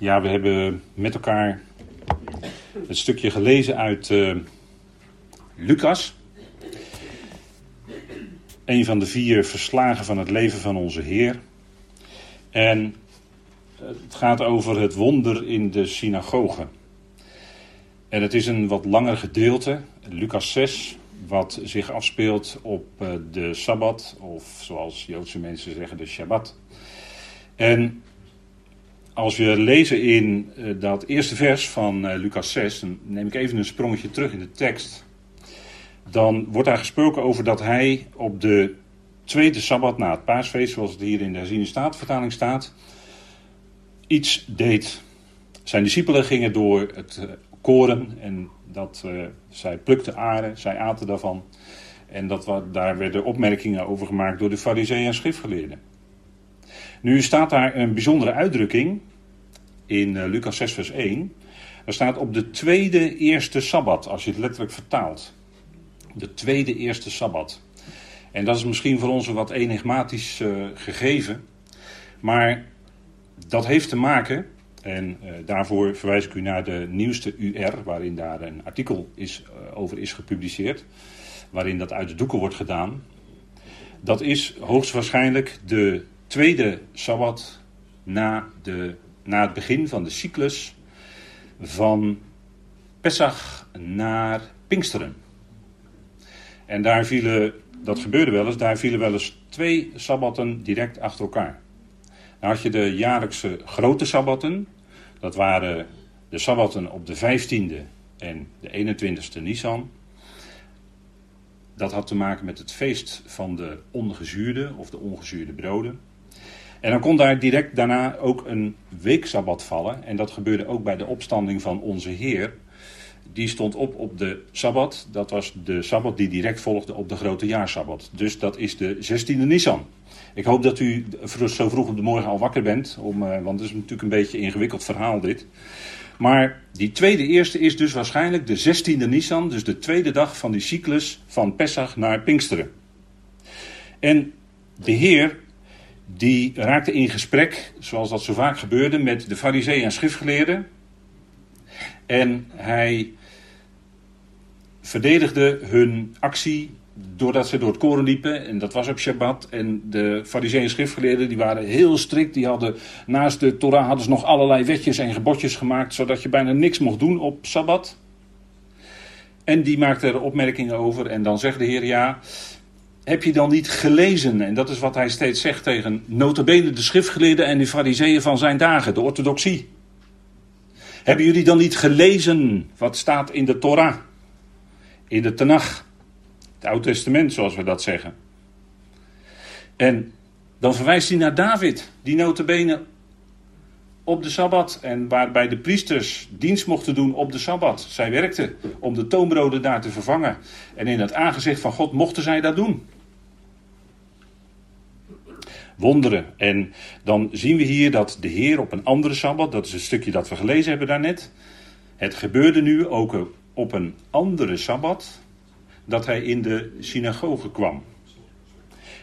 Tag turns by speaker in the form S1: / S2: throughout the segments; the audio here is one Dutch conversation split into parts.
S1: Ja, we hebben met elkaar het stukje gelezen uit uh, Lucas. Een van de vier verslagen van het leven van onze Heer. En het gaat over het wonder in de synagoge. En het is een wat langer gedeelte, Lucas 6, wat zich afspeelt op eh, de Sabbat, of zoals Joodse mensen zeggen, de Shabbat. En als we lezen in eh, dat eerste vers van uh, Lucas 6, dan neem ik even een sprongetje terug in de tekst. Dan wordt daar gesproken over dat hij op de tweede sabbat na het paasfeest, zoals het hier in de herziene staatvertaling staat, iets deed. Zijn discipelen gingen door het uh, koren en dat, zij plukten aren, zij aten daarvan. En dat, daar werden opmerkingen over gemaakt door de fariseeën en schriftgeleerden. Nu staat daar een bijzondere uitdrukking in uh, Lucas 6, vers 1. Er staat op de tweede eerste sabbat, als je het letterlijk vertaalt. De tweede eerste sabbat. En dat is misschien voor ons een wat enigmatisch uh, gegeven. Maar dat heeft te maken, en uh, daarvoor verwijs ik u naar de nieuwste UR, waarin daar een artikel is, over is gepubliceerd. Waarin dat uit de doeken wordt gedaan. Dat is hoogstwaarschijnlijk de tweede sabbat na, de, na het begin van de cyclus van Pesach naar Pinksteren. En daar vielen, dat gebeurde wel eens, daar vielen wel eens twee sabbatten direct achter elkaar. Dan had je de jaarlijkse grote sabbatten, dat waren de sabbatten op de 15e en de 21ste Nisan. Dat had te maken met het feest van de ongezuurde of de ongezuurde broden. En dan kon daar direct daarna ook een weeksabbat vallen. En dat gebeurde ook bij de opstanding van onze Heer. Die stond op op de sabbat. Dat was de sabbat die direct volgde op de grote jaarsabbat. Dus dat is de 16e Nisan. Ik hoop dat u zo vroeg op de morgen al wakker bent. Om, eh, want het is natuurlijk een beetje een ingewikkeld verhaal dit. Maar die tweede eerste is dus waarschijnlijk de 16e Nisan. Dus de tweede dag van die cyclus van Pesach naar Pinksteren. En de Heer die raakte in gesprek, zoals dat zo vaak gebeurde, met de fariseeën en schriftgeleerden. En hij verdedigde hun actie doordat ze door het koren liepen. En dat was op Shabbat. En de fariseeën en schriftgeleerden die waren heel strikt. Die hadden naast de Torah hadden ze nog allerlei wetjes en gebodjes gemaakt. Zodat je bijna niks mocht doen op Sabbat. En die maakte er opmerkingen over. En dan zegt de Heer ja heb je dan niet gelezen? En dat is wat hij steeds zegt tegen notabene de schriftgeleerden en de fariseeën van zijn dagen, de orthodoxie. Hebben jullie dan niet gelezen wat staat in de Torah? In de Tanach, het Oude Testament zoals we dat zeggen. En dan verwijst hij naar David, die notabene op de Sabbat en waarbij de priesters dienst mochten doen op de Sabbat. Zij werkten om de toonbroden daar te vervangen. En in het aangezicht van God mochten zij dat doen wonderen. En dan zien we hier dat de Heer op een andere sabbat, dat is een stukje dat we gelezen hebben daarnet. Het gebeurde nu ook op een andere sabbat dat hij in de synagoge kwam.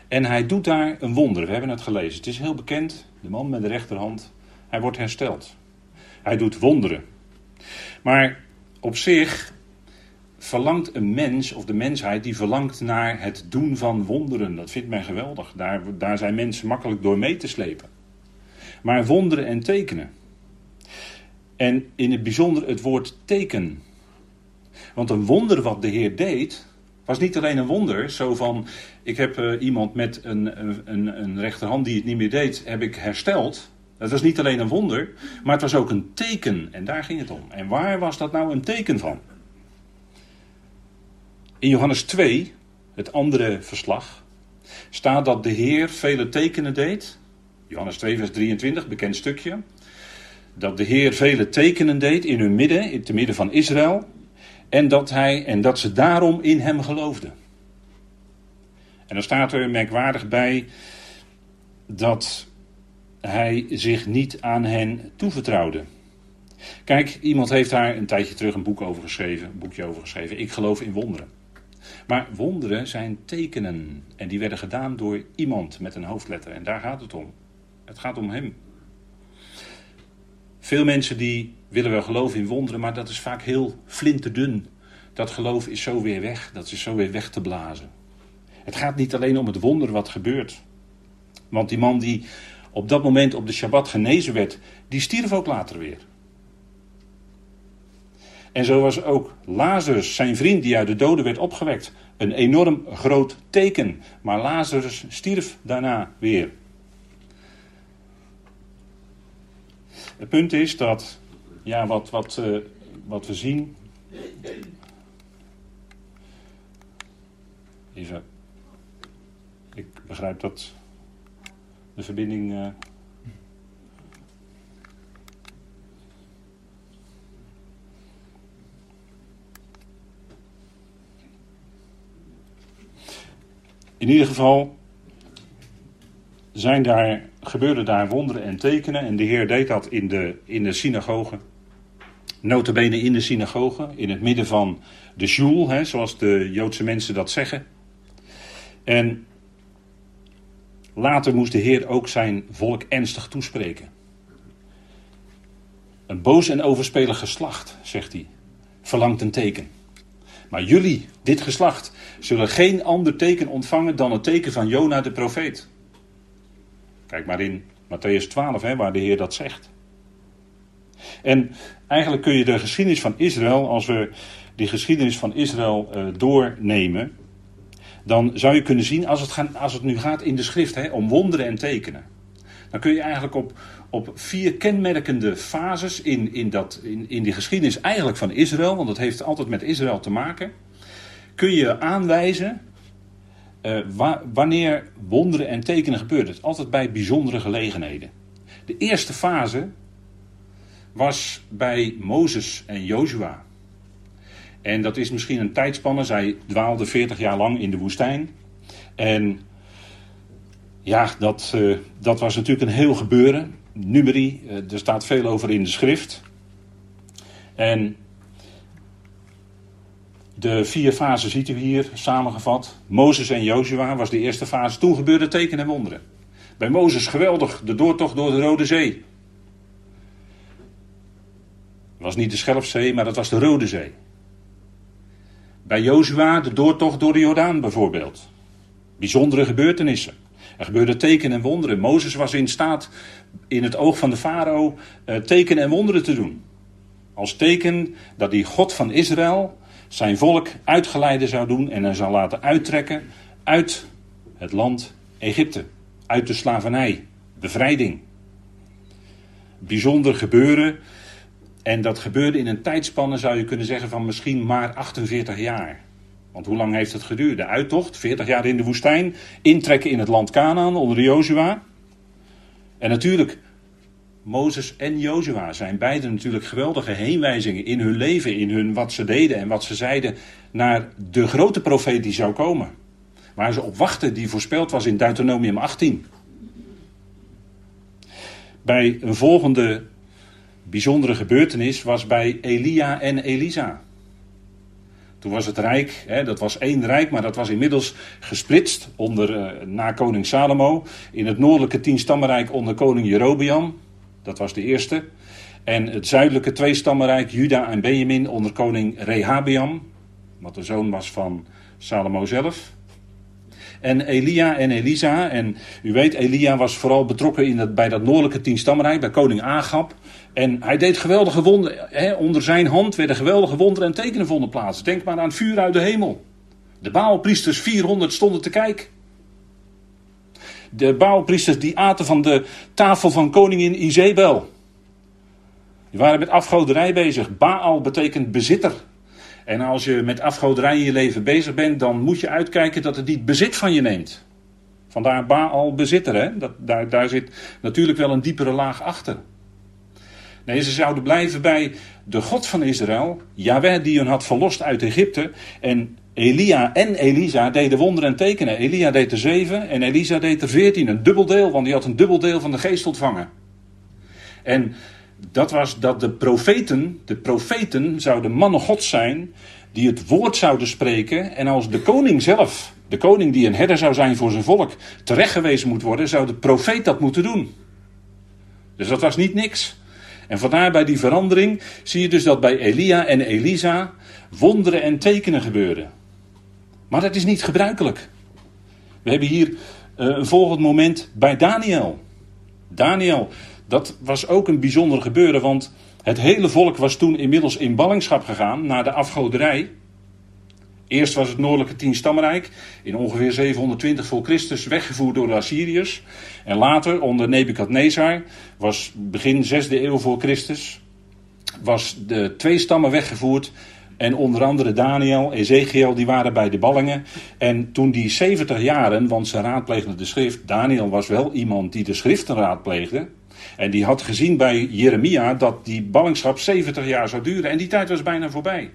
S1: En hij doet daar een wonder. We hebben het gelezen. Het is heel bekend. De man met de rechterhand. Hij wordt hersteld. Hij doet wonderen. Maar op zich verlangt een mens, of de mensheid, die verlangt naar het doen van wonderen. Dat vindt men geweldig. Daar, daar zijn mensen makkelijk door mee te slepen. Maar wonderen en tekenen. En in het bijzonder het woord teken. Want een wonder wat de Heer deed, was niet alleen een wonder. Zo van, ik heb uh, iemand met een, een, een rechterhand die het niet meer deed, heb ik hersteld. Dat was niet alleen een wonder, maar het was ook een teken. En daar ging het om. En waar was dat nou een teken van? In Johannes 2, het andere verslag, staat dat de Heer vele tekenen deed. Johannes 2, vers 23, bekend stukje. Dat de Heer vele tekenen deed in hun midden, in het midden van Israël. En dat, hij, en dat ze daarom in hem geloofden. En dan staat er merkwaardig bij dat hij zich niet aan hen toevertrouwde. Kijk, iemand heeft daar een tijdje terug een boek over geschreven, een boekje over geschreven. Ik geloof in wonderen. Maar wonderen zijn tekenen. En die werden gedaan door iemand met een hoofdletter. En daar gaat het om. Het gaat om hem. Veel mensen die willen wel geloven in wonderen, maar dat is vaak heel flinterdun. Dat geloof is zo weer weg, dat is zo weer weg te blazen. Het gaat niet alleen om het wonder wat gebeurt. Want die man die op dat moment op de Shabbat genezen werd, die stierf ook later weer. En zo was ook Lazarus, zijn vriend die uit de doden werd opgewekt, een enorm groot teken. Maar Lazarus stierf daarna weer. Het punt is dat, ja, wat, wat, uh, wat we zien. Even. Ik begrijp dat de verbinding. Uh, In ieder geval zijn daar, gebeurden daar wonderen en tekenen. En de Heer deed dat in de, in de synagoge. Notabene in de synagoge, in het midden van de hè, zoals de Joodse mensen dat zeggen. En later moest de Heer ook zijn volk ernstig toespreken. Een boos en overspelig geslacht, zegt hij, verlangt een teken. Maar jullie, dit geslacht, zullen geen ander teken ontvangen dan het teken van Jona de profeet. Kijk maar in Matthäus 12, hè, waar de Heer dat zegt. En eigenlijk kun je de geschiedenis van Israël, als we die geschiedenis van Israël uh, doornemen, dan zou je kunnen zien, als het, gaan, als het nu gaat in de schrift hè, om wonderen en tekenen, dan kun je eigenlijk op, op vier kenmerkende fases in, in, dat, in, in die geschiedenis eigenlijk van Israël, want dat heeft altijd met Israël te maken, kun je aanwijzen uh, wanneer wonderen en tekenen gebeuren. Het altijd bij bijzondere gelegenheden. De eerste fase was bij Mozes en Jozua. En dat is misschien een tijdspanne. Zij dwaalden 40 jaar lang in de woestijn. En ja, dat, uh, dat was natuurlijk een heel gebeuren. Numeri, uh, er staat veel over in de schrift. En de vier fasen ziet u hier samengevat. Mozes en Jozua was de eerste fase. Toen gebeurde tekenen en wonderen. Bij Mozes geweldig, de doortocht door de Rode Zee. Het was niet de Schelfzee, maar dat was de Rode Zee. Bij Jozua de doortocht door de Jordaan bijvoorbeeld. Bijzondere gebeurtenissen. Er gebeurden tekenen en wonderen. Mozes was in staat in het oog van de farao uh, tekenen en wonderen te doen. Als teken dat die God van Israël zijn volk uitgeleide zou doen en hij zou laten uittrekken uit het land Egypte. Uit de slavernij. Bevrijding. Bijzonder gebeuren. En dat gebeurde in een tijdspanne, zou je kunnen zeggen, van misschien maar 48 jaar. Want hoe lang heeft het geduurd? De uittocht, 40 jaar in de woestijn, intrekken in het land Canaan onder Jozua. En natuurlijk, Mozes en Jozua zijn beide natuurlijk geweldige heenwijzingen in hun leven, in hun wat ze deden en wat ze zeiden naar de grote profeet die zou komen. Waar ze op wachten, die voorspeld was in Deuteronomium 18. Bij een volgende bijzondere gebeurtenis was bij Elia en Elisa. Toen was het rijk, hè, dat was één rijk, maar dat was inmiddels gesplitst onder, uh, na koning Salomo. In het noordelijke tienstammenrijk onder koning Jerobeam. Dat was de eerste. En het zuidelijke tweestammenrijk, Juda en Benjamin, onder koning Rehabeam. Wat de zoon was van Salomo zelf. En Elia en Elisa. En u weet, Elia was vooral betrokken in bij dat noordelijke tienstammenrijk, bij koning Agab. En hij deed geweldige wonderen. Onder zijn hand werden geweldige wonderen en tekenen vonden plaats. Denk maar aan vuur uit de hemel. De Baalpriesters, 400, stonden te kijken. De Baalpriesters die aten van de tafel van koningin Izebel. Die waren met afgoderij bezig. Baal betekent bezitter. En als je met afgoderij in je leven bezig bent, dan moet je uitkijken dat het niet bezit van je neemt. Vandaar Baal bezitter, hè? Dat, daar, daar zit natuurlijk wel een diepere laag achter. Nee, ze zouden blijven bij de God van Israël, Yahweh die hen had verlost uit Egypte. En Elia en Elisa deden wonderen en tekenen. Elia deed er zeven en Elisa deed er veertien. Een dubbel deel, want die had een dubbel deel van de geest ontvangen. En dat was dat de profeten, de profeten zouden mannen God zijn, die het woord zouden spreken. En als de koning zelf, de koning die een herder zou zijn voor zijn volk, terechtgewezen moet worden, zou de profeet dat moeten doen. Dus dat was niet niks. En vandaar bij die verandering zie je dus dat bij Elia en Elisa wonderen en tekenen gebeuren. Maar dat is niet gebruikelijk. We hebben hier uh, een volgend moment bij Daniel. Daniel, dat was ook een bijzonder gebeuren, want het hele volk was toen inmiddels in ballingschap gegaan naar de afgoderij. Eerst was het noordelijke tienstammenrijk in ongeveer 720 voor Christus weggevoerd door de Assyriërs. En later onder Nebukadnezar was begin 6e eeuw voor Christus was de twee stammen weggevoerd en onder andere Daniel, Ezekiel, die waren bij de ballingen. En toen die 70 jaren, want ze raadpleegden de schrift. Daniel was wel iemand die de schriften raadpleegde. En die had gezien bij Jeremia dat die ballingschap 70 jaar zou duren. En die tijd was bijna voorbij.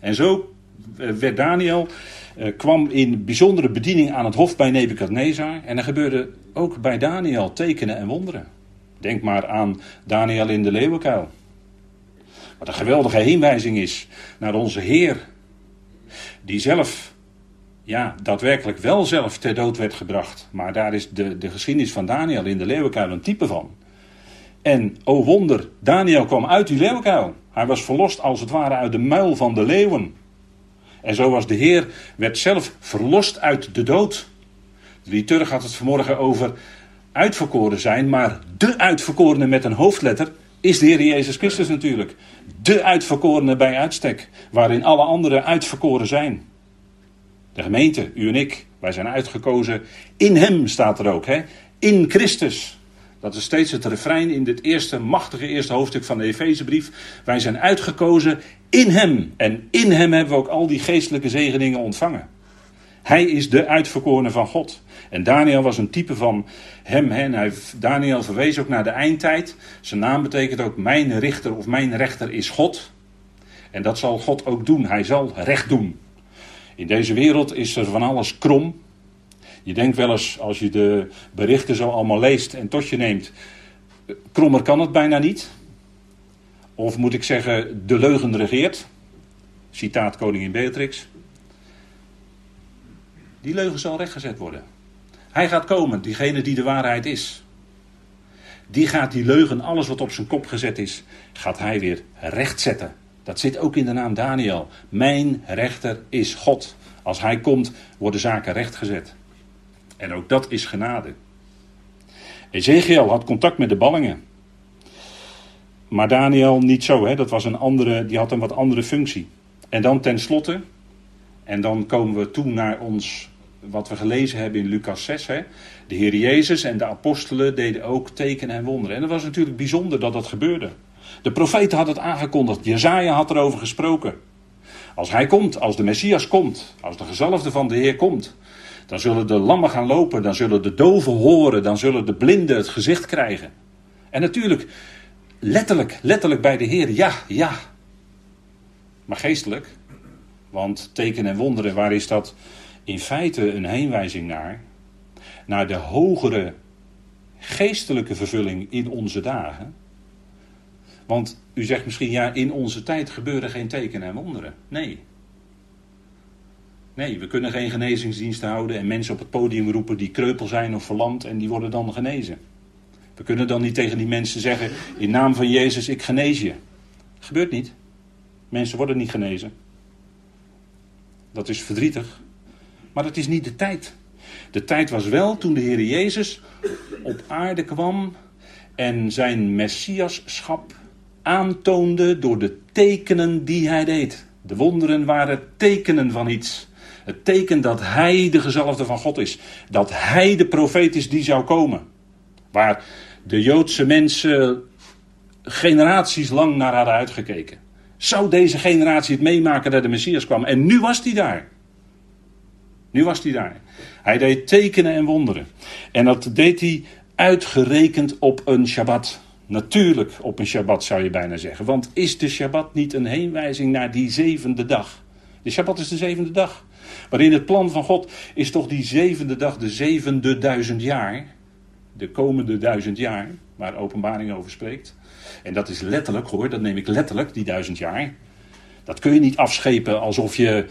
S1: En zo werd Daniel, eh, kwam in bijzondere bediening aan het hof bij Nebukadnezar. En er gebeurde ook bij Daniel tekenen en wonderen. Denk maar aan Daniel in de leeuwenkuil. Wat een geweldige heenwijzing is naar onze Heer. Die zelf, ja, daadwerkelijk wel zelf ter dood werd gebracht. Maar daar is de, de geschiedenis van Daniel in de leeuwenkuil een type van. En, o wonder, Daniel kwam uit die leeuwenkuil. Hij was verlost als het ware uit de muil van de leeuwen. En zo was de Heer, werd zelf verlost uit de dood. De liturg had het vanmorgen over uitverkoren zijn, maar de uitverkorene met een hoofdletter is de Heer Jezus Christus natuurlijk. De uitverkorene bij uitstek, waarin alle anderen uitverkoren zijn. De gemeente, u en ik, wij zijn uitgekozen. In Hem staat er ook, hè? in Christus. Dat is steeds het refrein in dit eerste machtige eerste hoofdstuk van de Efezebrief. Wij zijn uitgekozen in Hem. En in Hem hebben we ook al die geestelijke zegeningen ontvangen. Hij is de uitverkorene van God. En Daniel was een type van hem. En hij, Daniel verwees ook naar de eindtijd. Zijn naam betekent ook mijn richter of mijn rechter is God. En dat zal God ook doen. Hij zal recht doen. In deze wereld is er van alles krom. Je denkt wel eens, als je de berichten zo allemaal leest en tot je neemt, krommer kan het bijna niet. Of moet ik zeggen, de leugen regeert. Citaat koningin Beatrix. Die leugen zal rechtgezet worden. Hij gaat komen, diegene die de waarheid is. Die gaat die leugen, alles wat op zijn kop gezet is, gaat hij weer rechtzetten. Dat zit ook in de naam Daniel. Mijn rechter is God. Als hij komt, worden zaken rechtgezet. En ook dat is genade. Ezekiel had contact met de ballingen. Maar Daniel niet zo, hè? dat was een andere, die had een wat andere functie. En dan tenslotte, en dan komen we toe naar ons wat we gelezen hebben in Lucas 6. Hè? De Heer Jezus en de apostelen deden ook tekenen en wonderen. En het was natuurlijk bijzonder dat dat gebeurde. De profeten had het aangekondigd. Jezaja had erover gesproken. Als hij komt, als de Messias komt, als de gezalfde van de Heer komt, dan zullen de lammen gaan lopen, dan zullen de doven horen, dan zullen de blinden het gezicht krijgen. En natuurlijk, letterlijk, letterlijk bij de Heer, ja, ja. Maar geestelijk, want tekenen en wonderen, waar is dat in feite een heenwijzing naar, naar de hogere geestelijke vervulling in onze dagen. Want u zegt misschien, ja, in onze tijd gebeuren geen tekenen en wonderen. Nee. Nee, we kunnen geen genezingsdiensten houden en mensen op het podium roepen die kreupel zijn of verlamd en die worden dan genezen. We kunnen dan niet tegen die mensen zeggen, in naam van Jezus, ik genees je. Gebeurt niet. Mensen worden niet genezen. Dat is verdrietig. Maar dat is niet de tijd. De tijd was wel toen de Heer Jezus op aarde kwam en zijn messiaschap aantoonde door de tekenen die hij deed. De wonderen waren tekenen van iets. Het teken dat hij de gezalfde van God is. Dat hij de profeet is die zou komen. Waar de Joodse mensen generaties lang naar hadden uitgekeken. Zou deze generatie het meemaken dat de Messias kwam? En nu was hij daar. Nu was hij daar. Hij deed tekenen en wonderen. En dat deed hij uitgerekend op een Shabbat. Natuurlijk op een Shabbat zou je bijna zeggen. Want is de Shabbat niet een heenwijzing naar die zevende dag? De Shabbat is de zevende dag. Maar in het plan van God is toch die zevende dag de zevende duizend jaar. De komende duizend jaar, waar openbaring over spreekt. En dat is letterlijk hoor, dat neem ik letterlijk, die duizend jaar. Dat kun je niet afschepen alsof je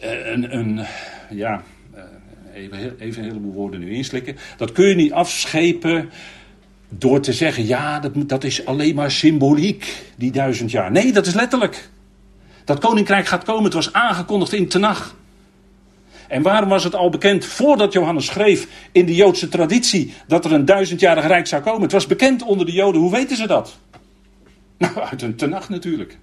S1: eh, een, een ja, eh, even, even een heleboel woorden nu inslikken. Dat kun je niet afschepen door te zeggen, ja, dat, dat is alleen maar symboliek, die duizend jaar. Nee, dat is letterlijk. Dat koninkrijk gaat komen, het was aangekondigd in Tenach. En waarom was het al bekend voordat Johannes schreef in de Joodse traditie dat er een duizendjarig rijk zou komen? Het was bekend onder de Joden, hoe weten ze dat? Nou, uit een Tenach natuurlijk.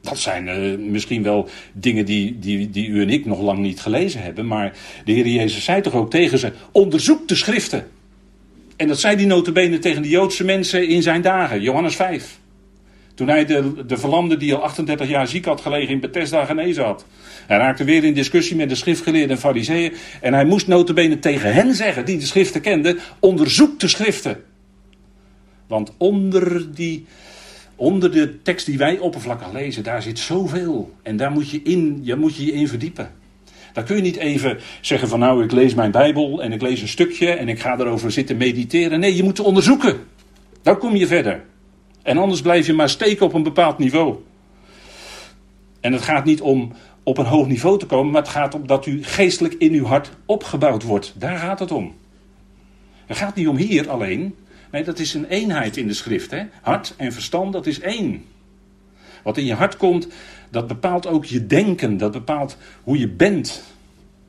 S1: Dat zijn uh, misschien wel dingen die, die, die u en ik nog lang niet gelezen hebben. Maar de Heer Jezus zei toch ook tegen ze: onderzoek de schriften. En dat zei die notabene tegen de Joodse mensen in zijn dagen, Johannes 5. Toen hij de, de verlamde die al 38 jaar ziek had gelegen in Bethesda genezen had. Hij raakte weer in discussie met de schriftgeleerden en fariseeën. En hij moest notabene tegen hen zeggen, die de schriften kenden, onderzoek de schriften. Want onder, die, onder de tekst die wij oppervlakkig lezen, daar zit zoveel. En daar moet je, in, je moet je in verdiepen. Daar kun je niet even zeggen van nou, ik lees mijn Bijbel en ik lees een stukje en ik ga erover zitten mediteren. Nee, je moet onderzoeken. Dan kom je verder. En anders blijf je maar steken op een bepaald niveau. En het gaat niet om op een hoog niveau te komen, maar het gaat om dat u geestelijk in uw hart opgebouwd wordt. Daar gaat het om. Het gaat niet om hier alleen. Nee, dat is een eenheid in de schrift. Hè? Hart en verstand, dat is één. Wat in je hart komt, dat bepaalt ook je denken. Dat bepaalt hoe je bent.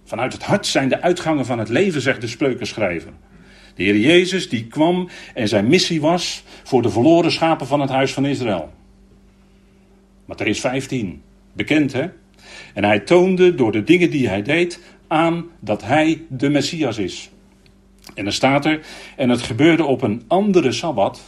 S1: Vanuit het hart zijn de uitgangen van het leven, zegt de spreukenschrijver. De Heer Jezus die kwam en zijn missie was voor de verloren schapen van het huis van Israël. Matthäus 15, bekend hè? En hij toonde door de dingen die hij deed aan dat hij de Messias is. En dan staat er, en het gebeurde op een andere Sabbat.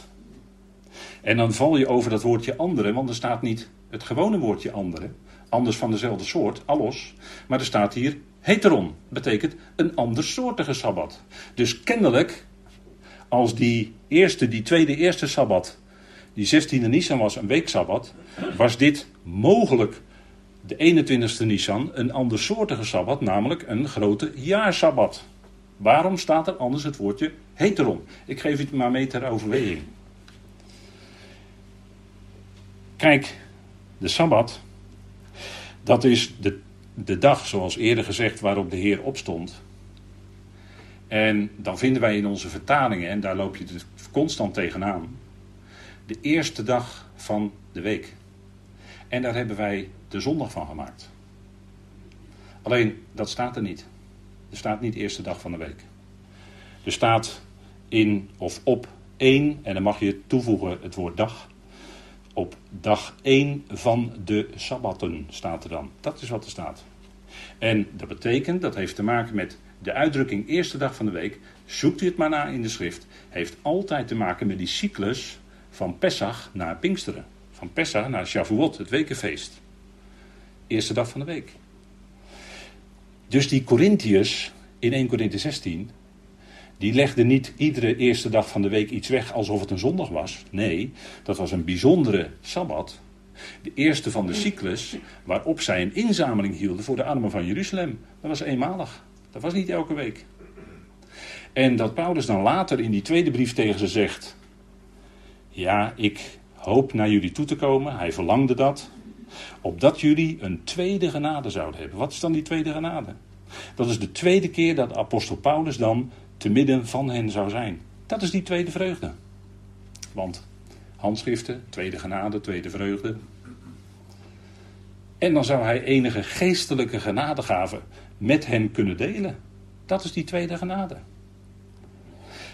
S1: En dan val je over dat woordje andere, want er staat niet het gewone woordje andere, anders van dezelfde soort, allos. Maar er staat hier heteron, betekent een andersoortige Sabbat. Dus kennelijk, als die eerste, die tweede eerste Sabbat, die 16e Nisan was een weeksabbat, was dit mogelijk de 21ste Nisan een andersoortige Sabbat, namelijk een grote jaarsabbat. Waarom staat er anders het woordje heteron? Ik geef het maar mee ter overweging. Kijk, de Sabbat, dat is de, de dag, zoals eerder gezegd, waarop de Heer opstond. En dan vinden wij in onze vertalingen, en daar loop je dus constant tegenaan, de eerste dag van de week. En daar hebben wij de zondag van gemaakt. Alleen, dat staat er niet. Er staat niet eerste dag van de week. Er staat in of op één, en dan mag je toevoegen het woord dag. Op dag 1 van de sabbatten staat er dan. Dat is wat er staat. En dat betekent, dat heeft te maken met de uitdrukking eerste dag van de week. Zoekt u het maar na in de schrift. Heeft altijd te maken met die cyclus van Pesach naar Pinksteren. Van Pesach naar Shavuot, het wekenfeest. Eerste dag van de week. Dus die Corinthiërs in 1 Corinthië 16, die legden niet iedere eerste dag van de week iets weg alsof het een zondag was. Nee, dat was een bijzondere sabbat. De eerste van de cyclus waarop zij een inzameling hielden voor de armen van Jeruzalem. Dat was eenmalig. Dat was niet elke week. En dat Paulus dan later in die tweede brief tegen ze zegt: Ja, ik hoop naar jullie toe te komen. Hij verlangde dat. Opdat jullie een tweede genade zouden hebben. Wat is dan die tweede genade? Dat is de tweede keer dat apostel Paulus dan te midden van hen zou zijn. Dat is die tweede vreugde. Want handschriften, tweede genade, tweede vreugde. En dan zou hij enige geestelijke genadegaven met hen kunnen delen. Dat is die tweede genade.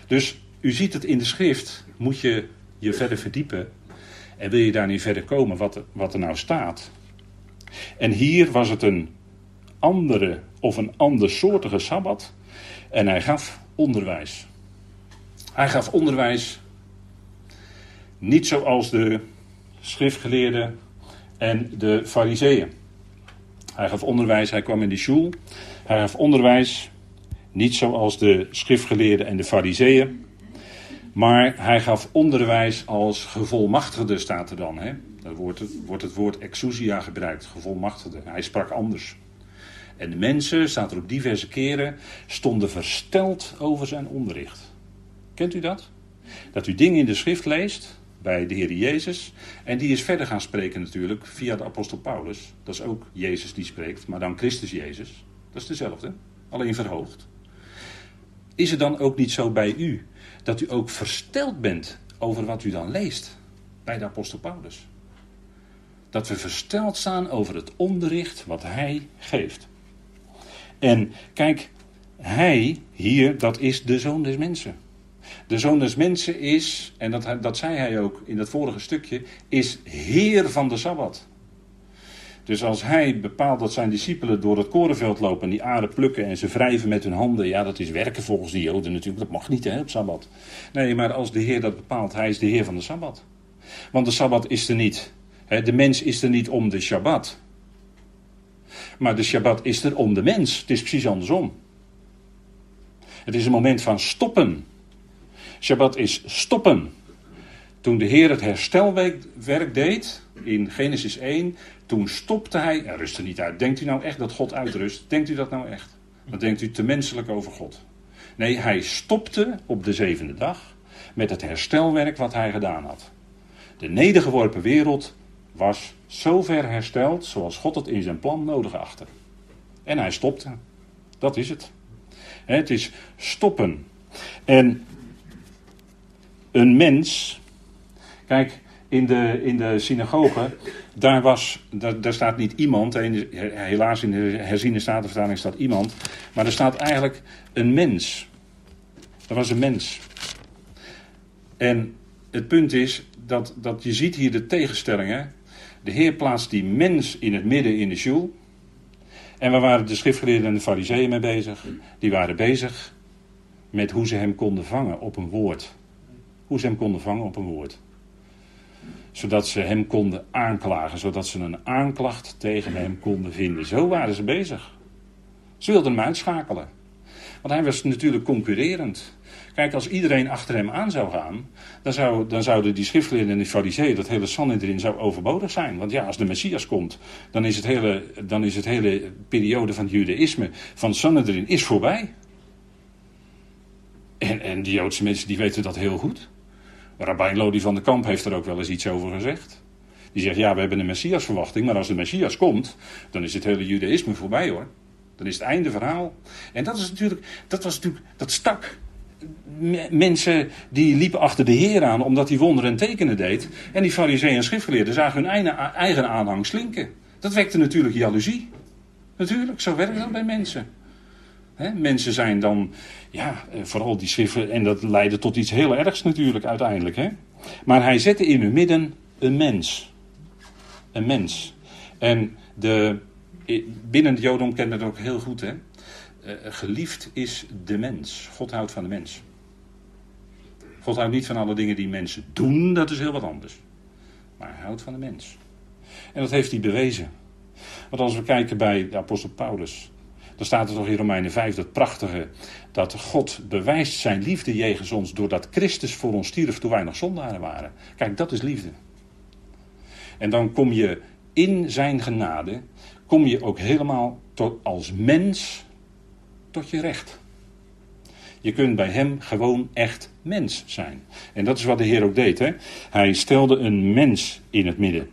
S1: Dus u ziet het in de schrift, moet je je verder verdiepen. En wil je daar niet verder komen wat wat er nou staat. En hier was het een andere of een andersoortige sabbat. En hij gaf onderwijs. Hij gaf onderwijs niet zoals de schriftgeleerden en de fariseeën. Hij gaf onderwijs, hij kwam in de shul. Hij gaf onderwijs niet zoals de schriftgeleerden en de fariseeën. Maar hij gaf onderwijs als gevolmachtigde, staat er dan. Hè? Daar wordt het, wordt het woord exousia gebruikt, gevolmachtigde. Hij sprak anders. En de mensen, staat er op diverse keren, stonden versteld over zijn onderricht. Kent u dat? Dat u dingen in de schrift leest bij de Heer Jezus. En die is verder gaan spreken natuurlijk via de apostel Paulus. Dat is ook Jezus die spreekt, maar dan Christus Jezus. Dat is dezelfde, alleen verhoogd. Is het dan ook niet zo bij u dat u ook versteld bent over wat u dan leest bij de apostel Paulus? Dat we versteld staan over het onderricht wat hij geeft. En kijk, hij hier, dat is de zoon des mensen. De zoon des mensen is, en dat, dat zei hij ook in dat vorige stukje, is heer van de Sabbat. Dus als hij bepaalt dat zijn discipelen door het korenveld lopen en die aarde plukken en ze wrijven met hun handen, ja, dat is werken volgens de Joden natuurlijk, dat mag niet hè, op Sabbat. Nee, maar als de Heer dat bepaalt, hij is de Heer van de Sabbat. Want de Sabbat is er niet, de mens is er niet om de Shabbat. Maar de Shabbat is er om de mens. Het is precies andersom. Het is een moment van stoppen. Shabbat is stoppen. Toen de Heer het herstelwerk deed, in Genesis 1, toen stopte hij en rustte niet uit. Denkt u nou echt dat God uitrust? Denkt u dat nou echt? Dan denkt u te menselijk over God. Nee, hij stopte op de zevende dag met het herstelwerk wat hij gedaan had. De nedergeworpen wereld was zo ver hersteld zoals God het in zijn plan nodig achtte. En hij stopte. Dat is het. Het is stoppen. En een mens. Kijk, in de, in de synagoge, daar, was, daar, daar staat niet iemand, helaas in de herziene statenvertaling staat iemand, maar er staat eigenlijk een mens. Er was een mens. En het punt is dat, dat je ziet hier de tegenstellingen. De Heer plaatst die mens in het midden in de sjoel. En waar waren de schriftgeleerden en de fariseeën mee bezig? Die waren bezig met hoe ze hem konden vangen op een woord. Hoe ze hem konden vangen op een woord zodat ze hem konden aanklagen, zodat ze een aanklacht tegen hem konden vinden. Zo waren ze bezig. Ze wilden hem uitschakelen. Want hij was natuurlijk concurrerend. Kijk, als iedereen achter hem aan zou gaan, dan, zou, dan zouden die schriftgeleerden en die fariseeën, dat hele Sanhedrin zou overbodig zijn. Want ja, als de Messias komt, dan is het hele, dan is het hele periode van het judaïsme van Sanhedrin is voorbij. En, en die Joodse mensen die weten dat heel goed. Rabijn Lodi van de Kamp heeft er ook wel eens iets over gezegd. Die zegt, ja, we hebben een Messiasverwachting, maar als de Messias komt, dan is het hele judaïsme voorbij hoor. Dan is het einde verhaal. En dat, is natuurlijk, dat was natuurlijk, dat stak. Mensen die liepen achter de Heer aan omdat hij wonderen en tekenen deed. En die fariseeën en schriftgeleerden zagen hun eigen aanhang slinken. Dat wekte natuurlijk jaloezie. Natuurlijk, zo werkt dat bij mensen. mensen zijn dan ja, eh, vooral die schriften, en dat leidde tot iets heel ergs natuurlijk uiteindelijk. Maar hij zette in hun midden een mens. Een mens. En de, binnen het Jodom kennen dat ook heel goed. Hè? Uh, geliefd is de mens. God houdt van de mens. God houdt niet van alle dingen die mensen doen, dat is heel wat anders. Maar hij houdt van de mens. En dat heeft hij bewezen. Want als we kijken bij de apostel Paulus, dan staat er toch in Romeinen 5 dat prachtige, dat God bewijst zijn liefde jegens ons doordat Christus voor ons stierf toen wij nog zondaren waren. Kijk, dat is liefde. En dan kom je in zijn genade, kom je ook helemaal tot, als mens tot je recht. Je kunt bij hem gewoon echt mens zijn. En dat is wat de Heer ook deed. Hè? Hij stelde een mens in het midden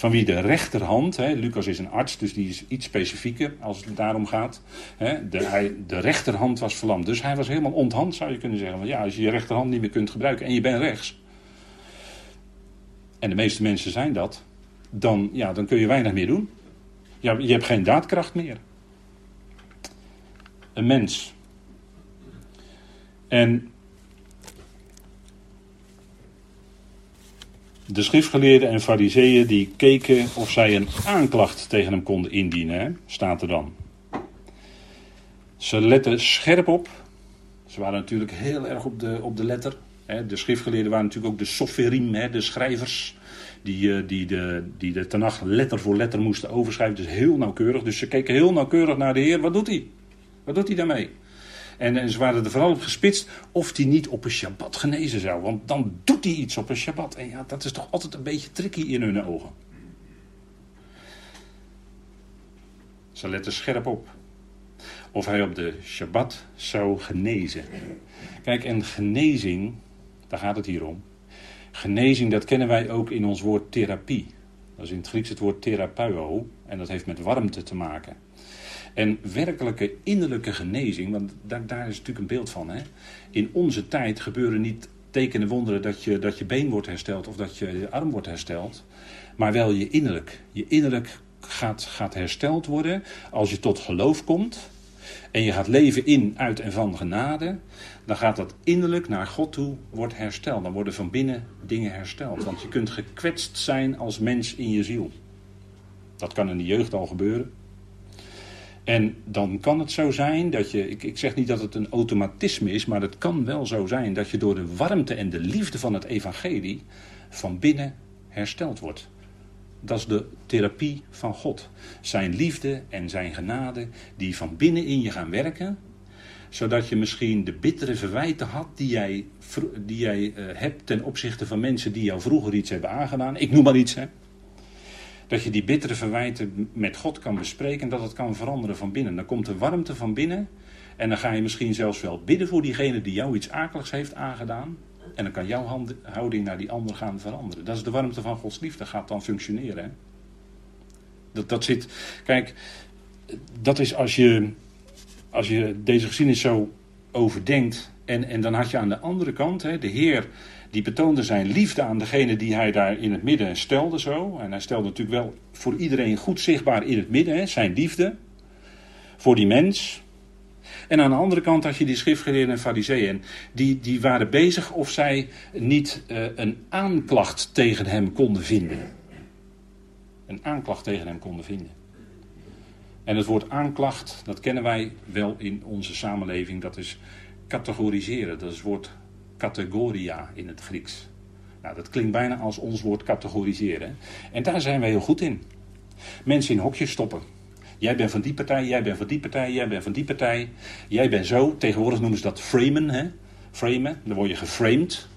S1: van wie de rechterhand, hè, Lucas is een arts, dus die is iets specifieker als het daarom gaat. Hè, de, de rechterhand was verlamd, dus hij was helemaal onthand zou je kunnen zeggen. Want ja, als je je rechterhand niet meer kunt gebruiken en je bent rechts, en de meeste mensen zijn dat, dan, ja, dan kun je weinig meer doen. Ja, je hebt geen daadkracht meer. Een mens. En De schriftgeleerden en fariseeën die keken of zij een aanklacht tegen hem konden indienen, staat er dan. Ze letten scherp op. Ze waren natuurlijk heel erg op de, op de letter. De schriftgeleerden waren natuurlijk ook de soferim, de schrijvers. Die, eh, die, de, die de Tanach letter voor letter moesten overschrijven. Dus heel nauwkeurig. Dus ze keken heel nauwkeurig naar de Heer. Wat doet hij? Wat doet hij daarmee? En, ze waren er vooral op gespitst of hij niet op een Shabbat genezen zou. Want dan doet hij iets op een Shabbat. En ja, dat is toch altijd een beetje tricky in hun ogen. Ze letten scherp op. Of hij op de Shabbat zou genezen. Kijk, en genezing, daar gaat het hier om. Genezing, dat kennen wij ook in ons woord therapie. Dat is in het Grieks het woord therapeuo. En dat heeft met warmte te maken. En werkelijke innerlijke genezing, want daar, daar is natuurlijk een beeld van. Hè? In onze tijd gebeuren niet tekenen wonderen dat je, dat je been wordt hersteld of dat je, arm wordt hersteld. Maar wel je innerlijk. Je innerlijk gaat, gaat hersteld worden als je tot geloof komt. En je gaat leven in, uit en van genade. Dan gaat dat innerlijk naar God toe wordt hersteld. Dan worden van binnen dingen hersteld. Want je kunt gekwetst zijn als mens in je ziel. Dat kan in de jeugd al gebeuren. En dan kan het zo zijn dat je, ik, ik zeg niet dat het een automatisme is, maar het kan wel zo zijn dat je door de warmte en de liefde van het evangelie van binnen hersteld wordt. Dat is de therapie van God. Zijn liefde en zijn genade die van binnen in je gaan werken, zodat je misschien de bittere verwijten had die jij, die jij uh, hebt ten opzichte van mensen die jou vroeger iets hebben aangedaan. Ik noem maar iets, hè. Dat je die bittere verwijten met God kan bespreken en dat het kan veranderen van binnen. Dan komt de warmte van binnen en dan ga je misschien zelfs wel bidden voor diegene die jou iets akeligs heeft aangedaan. En dan kan jouw houding naar die ander gaan veranderen. Dat is de warmte van Gods liefde, gaat dan functioneren. Hè? Dat, dat zit. Kijk, dat is als je, als je deze geschiedenis zo overdenkt. En, en dan had je aan de andere kant, hè, de Heer die betoonde zijn liefde aan degene die hij daar in het midden stelde zo. En hij stelde natuurlijk wel voor iedereen goed zichtbaar in het midden, hè, zijn liefde. Voor die mens. En aan de andere kant had je die schriftgeleerden en fariseeën. Die, die waren bezig of zij niet uh, een aanklacht tegen hem konden vinden. Een aanklacht tegen hem konden vinden. En het woord aanklacht, dat kennen wij wel in onze samenleving. Dat is categoriseren. Dat is het woord categoria in het Grieks. Nou, dat klinkt bijna als ons woord categoriseren. En daar zijn wij heel goed in. Mensen in hokjes stoppen. Jij bent van die partij, jij bent van die partij, jij bent van die partij. Jij bent zo. Tegenwoordig noemen ze dat framen. Hè? Framen. Dan word je geframed.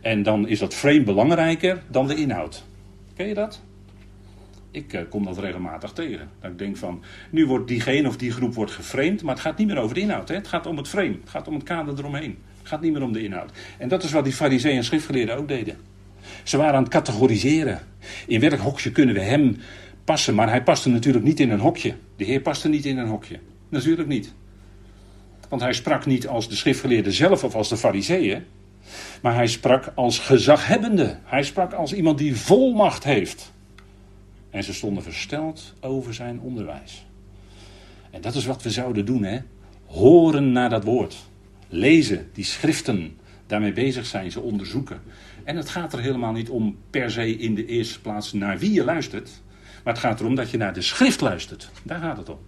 S1: En dan is dat frame belangrijker dan de inhoud. Ken je dat? Ik uh, kom dat regelmatig tegen. Dat ik denk van, nu wordt diegene of die groep wordt geframed, maar het gaat niet meer over de inhoud. Hè? Het gaat om het frame. Het gaat om het kader eromheen. Het gaat niet meer om de inhoud. En dat is wat die fariseeën en schriftgeleerden ook deden. Ze waren aan het categoriseren. In welk hokje kunnen we hem passen? Maar hij paste natuurlijk niet in een hokje. De Heer paste niet in een hokje. Natuurlijk niet. Want hij sprak niet als de schriftgeleerden zelf of als de fariseeën. Maar hij sprak als gezaghebbende. Hij sprak als iemand die volmacht heeft. En ze stonden versteld over zijn onderwijs. En dat is wat we zouden doen, hè? Horen naar dat woord lezen, die schriften, daarmee bezig zijn, ze onderzoeken. En het gaat er helemaal niet om per se in de eerste plaats naar wie je luistert, maar het gaat erom dat je naar de schrift luistert. Daar gaat het om.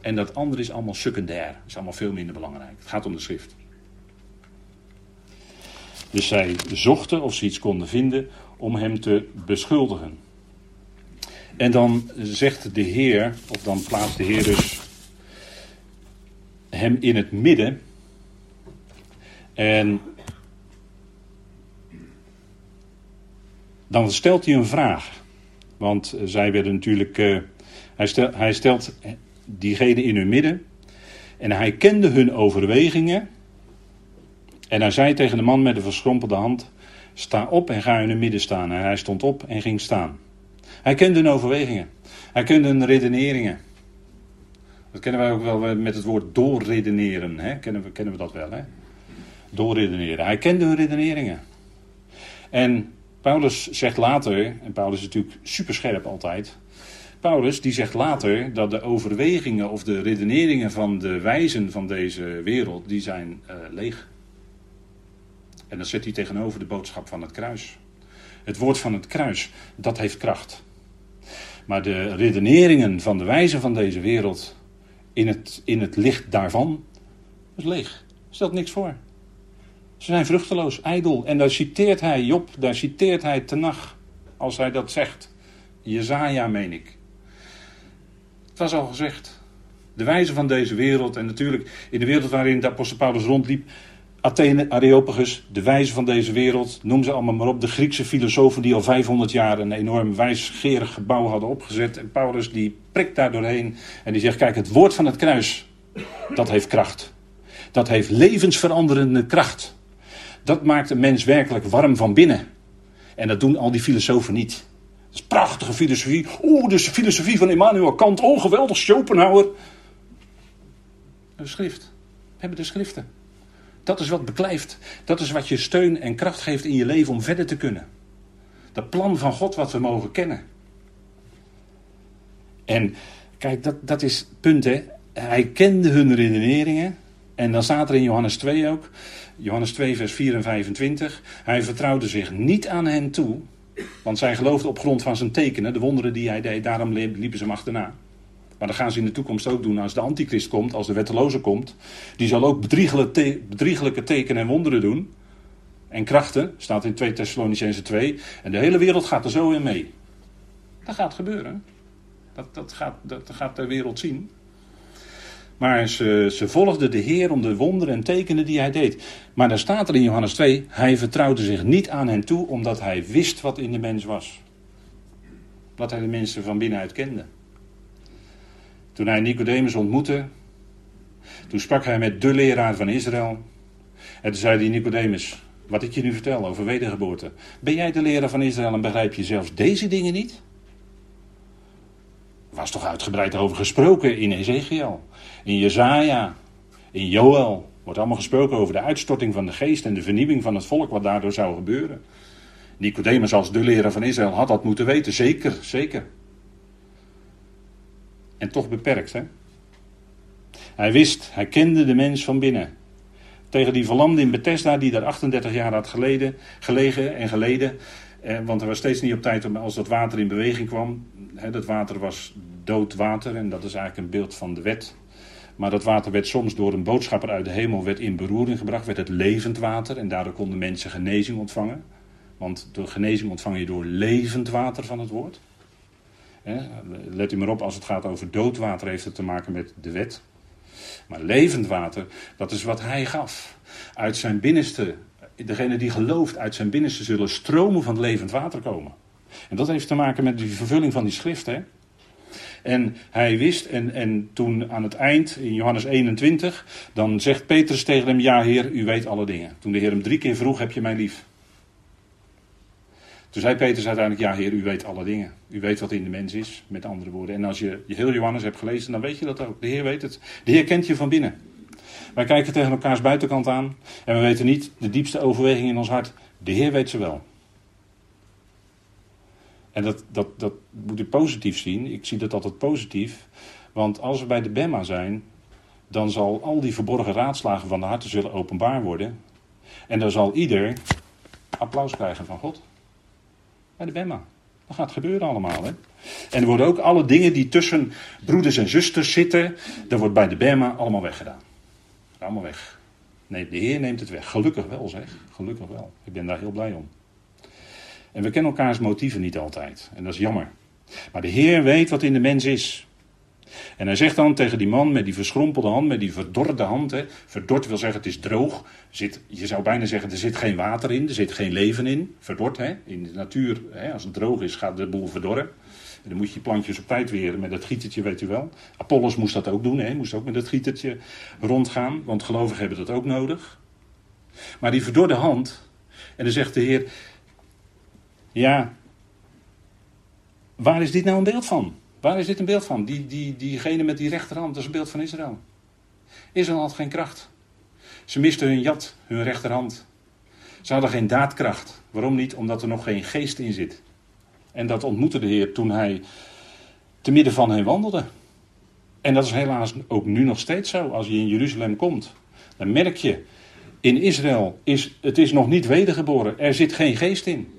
S1: En dat andere is allemaal secundair, is allemaal veel minder belangrijk. Het gaat om de schrift. Dus zij zochten of ze iets konden vinden om hem te beschuldigen. En dan zegt de Heer, of dan plaatst de Heer dus hem in het midden en dan stelt hij een vraag. Want eh, zij werden natuurlijk. Uh, hij, stel, hij stelt diegene in hun midden. En hij kende hun overwegingen. En hij zei tegen de man met de verschrompelde hand: Sta op en ga in hun midden staan. En hij stond op en ging staan. Hij kende hun overwegingen. Hij kende hun redeneringen. Dat kennen wij ook wel met het woord doorredeneren. Hè? Kennen, we, kennen we dat wel, hè? doorredeneren. Hij kende hun redeneringen. En Paulus zegt later, en Paulus is natuurlijk superscherp altijd. Paulus die zegt later dat de overwegingen of de redeneringen van de wijzen van deze wereld, die zijn uh, leeg. En dan zet hij tegenover de boodschap van het kruis. Het woord van het kruis, dat heeft kracht. Maar de redeneringen van de wijzen van deze wereld, in het, in het licht daarvan, is leeg. Stelt niks voor. Ze zijn vruchteloos, ijdel. En daar citeert hij Job, daar citeert hij Tenach, als hij dat zegt. Jezaja, meen ik. Het was al gezegd. De wijze van deze wereld, en natuurlijk in de wereld waarin de apostel Paulus rondliep, Athene, Areopagus, de wijze van deze wereld, noem ze allemaal maar op. De Griekse filosofen die al 500 jaar een enorm wijsgerig gebouw hadden opgezet. En Paulus die prikt daar doorheen en die zegt, kijk, het woord van het kruis, dat heeft kracht. Dat heeft levensveranderende kracht. Dat maakt een mens werkelijk warm van binnen. En dat doen al die filosofen niet. Dat is prachtige filosofie. Oeh, dus de filosofie van Immanuel Kant. Oh, geweldig, Schopenhauer. De schrift. Hebben de schriften. Dat is wat beklijft. Dat is wat je steun en kracht geeft in je leven om verder te kunnen. Dat plan van God wat we mogen kennen. En kijk, dat, dat is het punt hè. Hij kende hun redeneringen. En dan staat er in Johannes 2 ook. Johannes 2 vers 4 en 25. Hij vertrouwde zich niet aan hen toe. Want zij geloofden op grond van zijn tekenen. De wonderen die hij deed. Daarom liepen ze hem achterna. Maar dat gaan ze in de toekomst ook doen als de antichrist komt, als de wetteloze komt. Die zal ook bedriegelijke tekenen en wonderen doen. En krachten, staat in 2 Thessalonicense 2. En de hele wereld gaat er zo in mee. Dat gaat gebeuren. Dat, dat, gaat, dat gaat de wereld zien. Maar ze, ze volgden de Heer om de wonderen en tekenen die hij deed. Maar dan staat er in Johannes 2, hij vertrouwde zich niet aan hen toe omdat hij wist wat in de mens was. Dat hij de mensen van binnenuit kende. Toen hij Nicodemus ontmoette, toen sprak hij met de leraar van Israël. En toen zei hij Nicodemus, wat ik je nu vertel over wedergeboorte. Ben jij de leraar van Israël en begrijp je zelfs deze dingen niet? Er was toch uitgebreid over gesproken in Ezekiel, in Jezaja, in Joel. Wordt allemaal gesproken over de uitstorting van de geest en de vernieuwing van het volk, wat daardoor zou gebeuren. Nicodemus als de leraar van Israël had dat moeten weten, zeker, zeker. En toch beperkt, hè? Hij wist, hij kende de mens van binnen. Tegen die verlamde in Bethesda, die daar 38 jaar had geleden, gelegen en geleden. Eh, want er was steeds niet op tijd als dat water in beweging kwam. Hè, dat water was dood water en dat is eigenlijk een beeld van de wet. Maar dat water werd soms door een boodschapper uit de hemel werd in beroering gebracht, werd het levend water. En daardoor konden mensen genezing ontvangen. Want door genezing ontvang je door levend water van het woord. Let u maar op, als het gaat over doodwater heeft het te maken met de wet. Maar levend water, dat is wat hij gaf. Uit zijn binnenste, degene die gelooft, uit zijn binnenste zullen stromen van levend water komen. En dat heeft te maken met die vervulling van die schrift. En hij wist, en, en toen aan het eind, in Johannes 21, dan zegt Petrus tegen hem: Ja, Heer, u weet alle dingen. Toen de Heer hem drie keer vroeg: Heb je mij lief? Toen zei Petrus uiteindelijk, ja heer, u weet alle dingen. U weet wat in de mens is, met andere woorden. En als je, heel Johannes hebt gelezen, dan weet je dat ook. De Heer weet het. De Heer kent je van binnen. Wij kijken tegen elkaars buitenkant aan en we weten niet de diepste overweging in ons hart. De Heer weet ze wel. En dat, dat, dat moet u positief zien. Ik zie dat altijd positief. Want als we bij de Bema zijn, dan zal al die verborgen raadslagen van de harten zullen openbaar worden. En dan zal ieder applaus krijgen van God bij de Bemma. Dat gaat gebeuren allemaal. Hè? En er worden ook alle dingen die tussen broeders en zusters zitten, dat wordt bij de Bema allemaal weggedaan. Allemaal weg. Nee, de Heer neemt het weg. Gelukkig wel zeg. Gelukkig wel. Ik ben daar heel blij om. En we kennen elkaars motieven niet altijd. En dat is jammer. Maar de Heer weet wat in de mens is. En hij zegt dan tegen die man met die verschrompelde hand, met die verdorde hand. Hè, verdord wil zeggen, het is droog. Zit, je zou bijna zeggen, er zit geen water in, er zit geen leven in. Verdord, hè. In de natuur, hè, als het droog is, gaat de boel verdorren. En dan moet je plantjes op tijd weer met dat gietertje, weet u wel. Apollos moest dat ook doen, hè, moest ook met dat gietertje rondgaan, want gelovigen hebben dat ook nodig. Maar die verdorde hand, en dan zegt de Heer, ja, waar is dit nou een beeld van? Waar is dit een beeld van? Die, die, diegene met die rechterhand, dat is een beeld van Israël. Israël had geen kracht. Ze misten hun jat, hun rechterhand. Ze hadden geen daadkracht. Waarom niet? Omdat er nog geen geest in zit. En dat ontmoette de Heer toen hij te midden van hen wandelde. En dat is helaas ook nu nog steeds zo. Als je in Jeruzalem komt, dan merk je, in Israël is het is nog niet wedergeboren. Er zit geen geest in.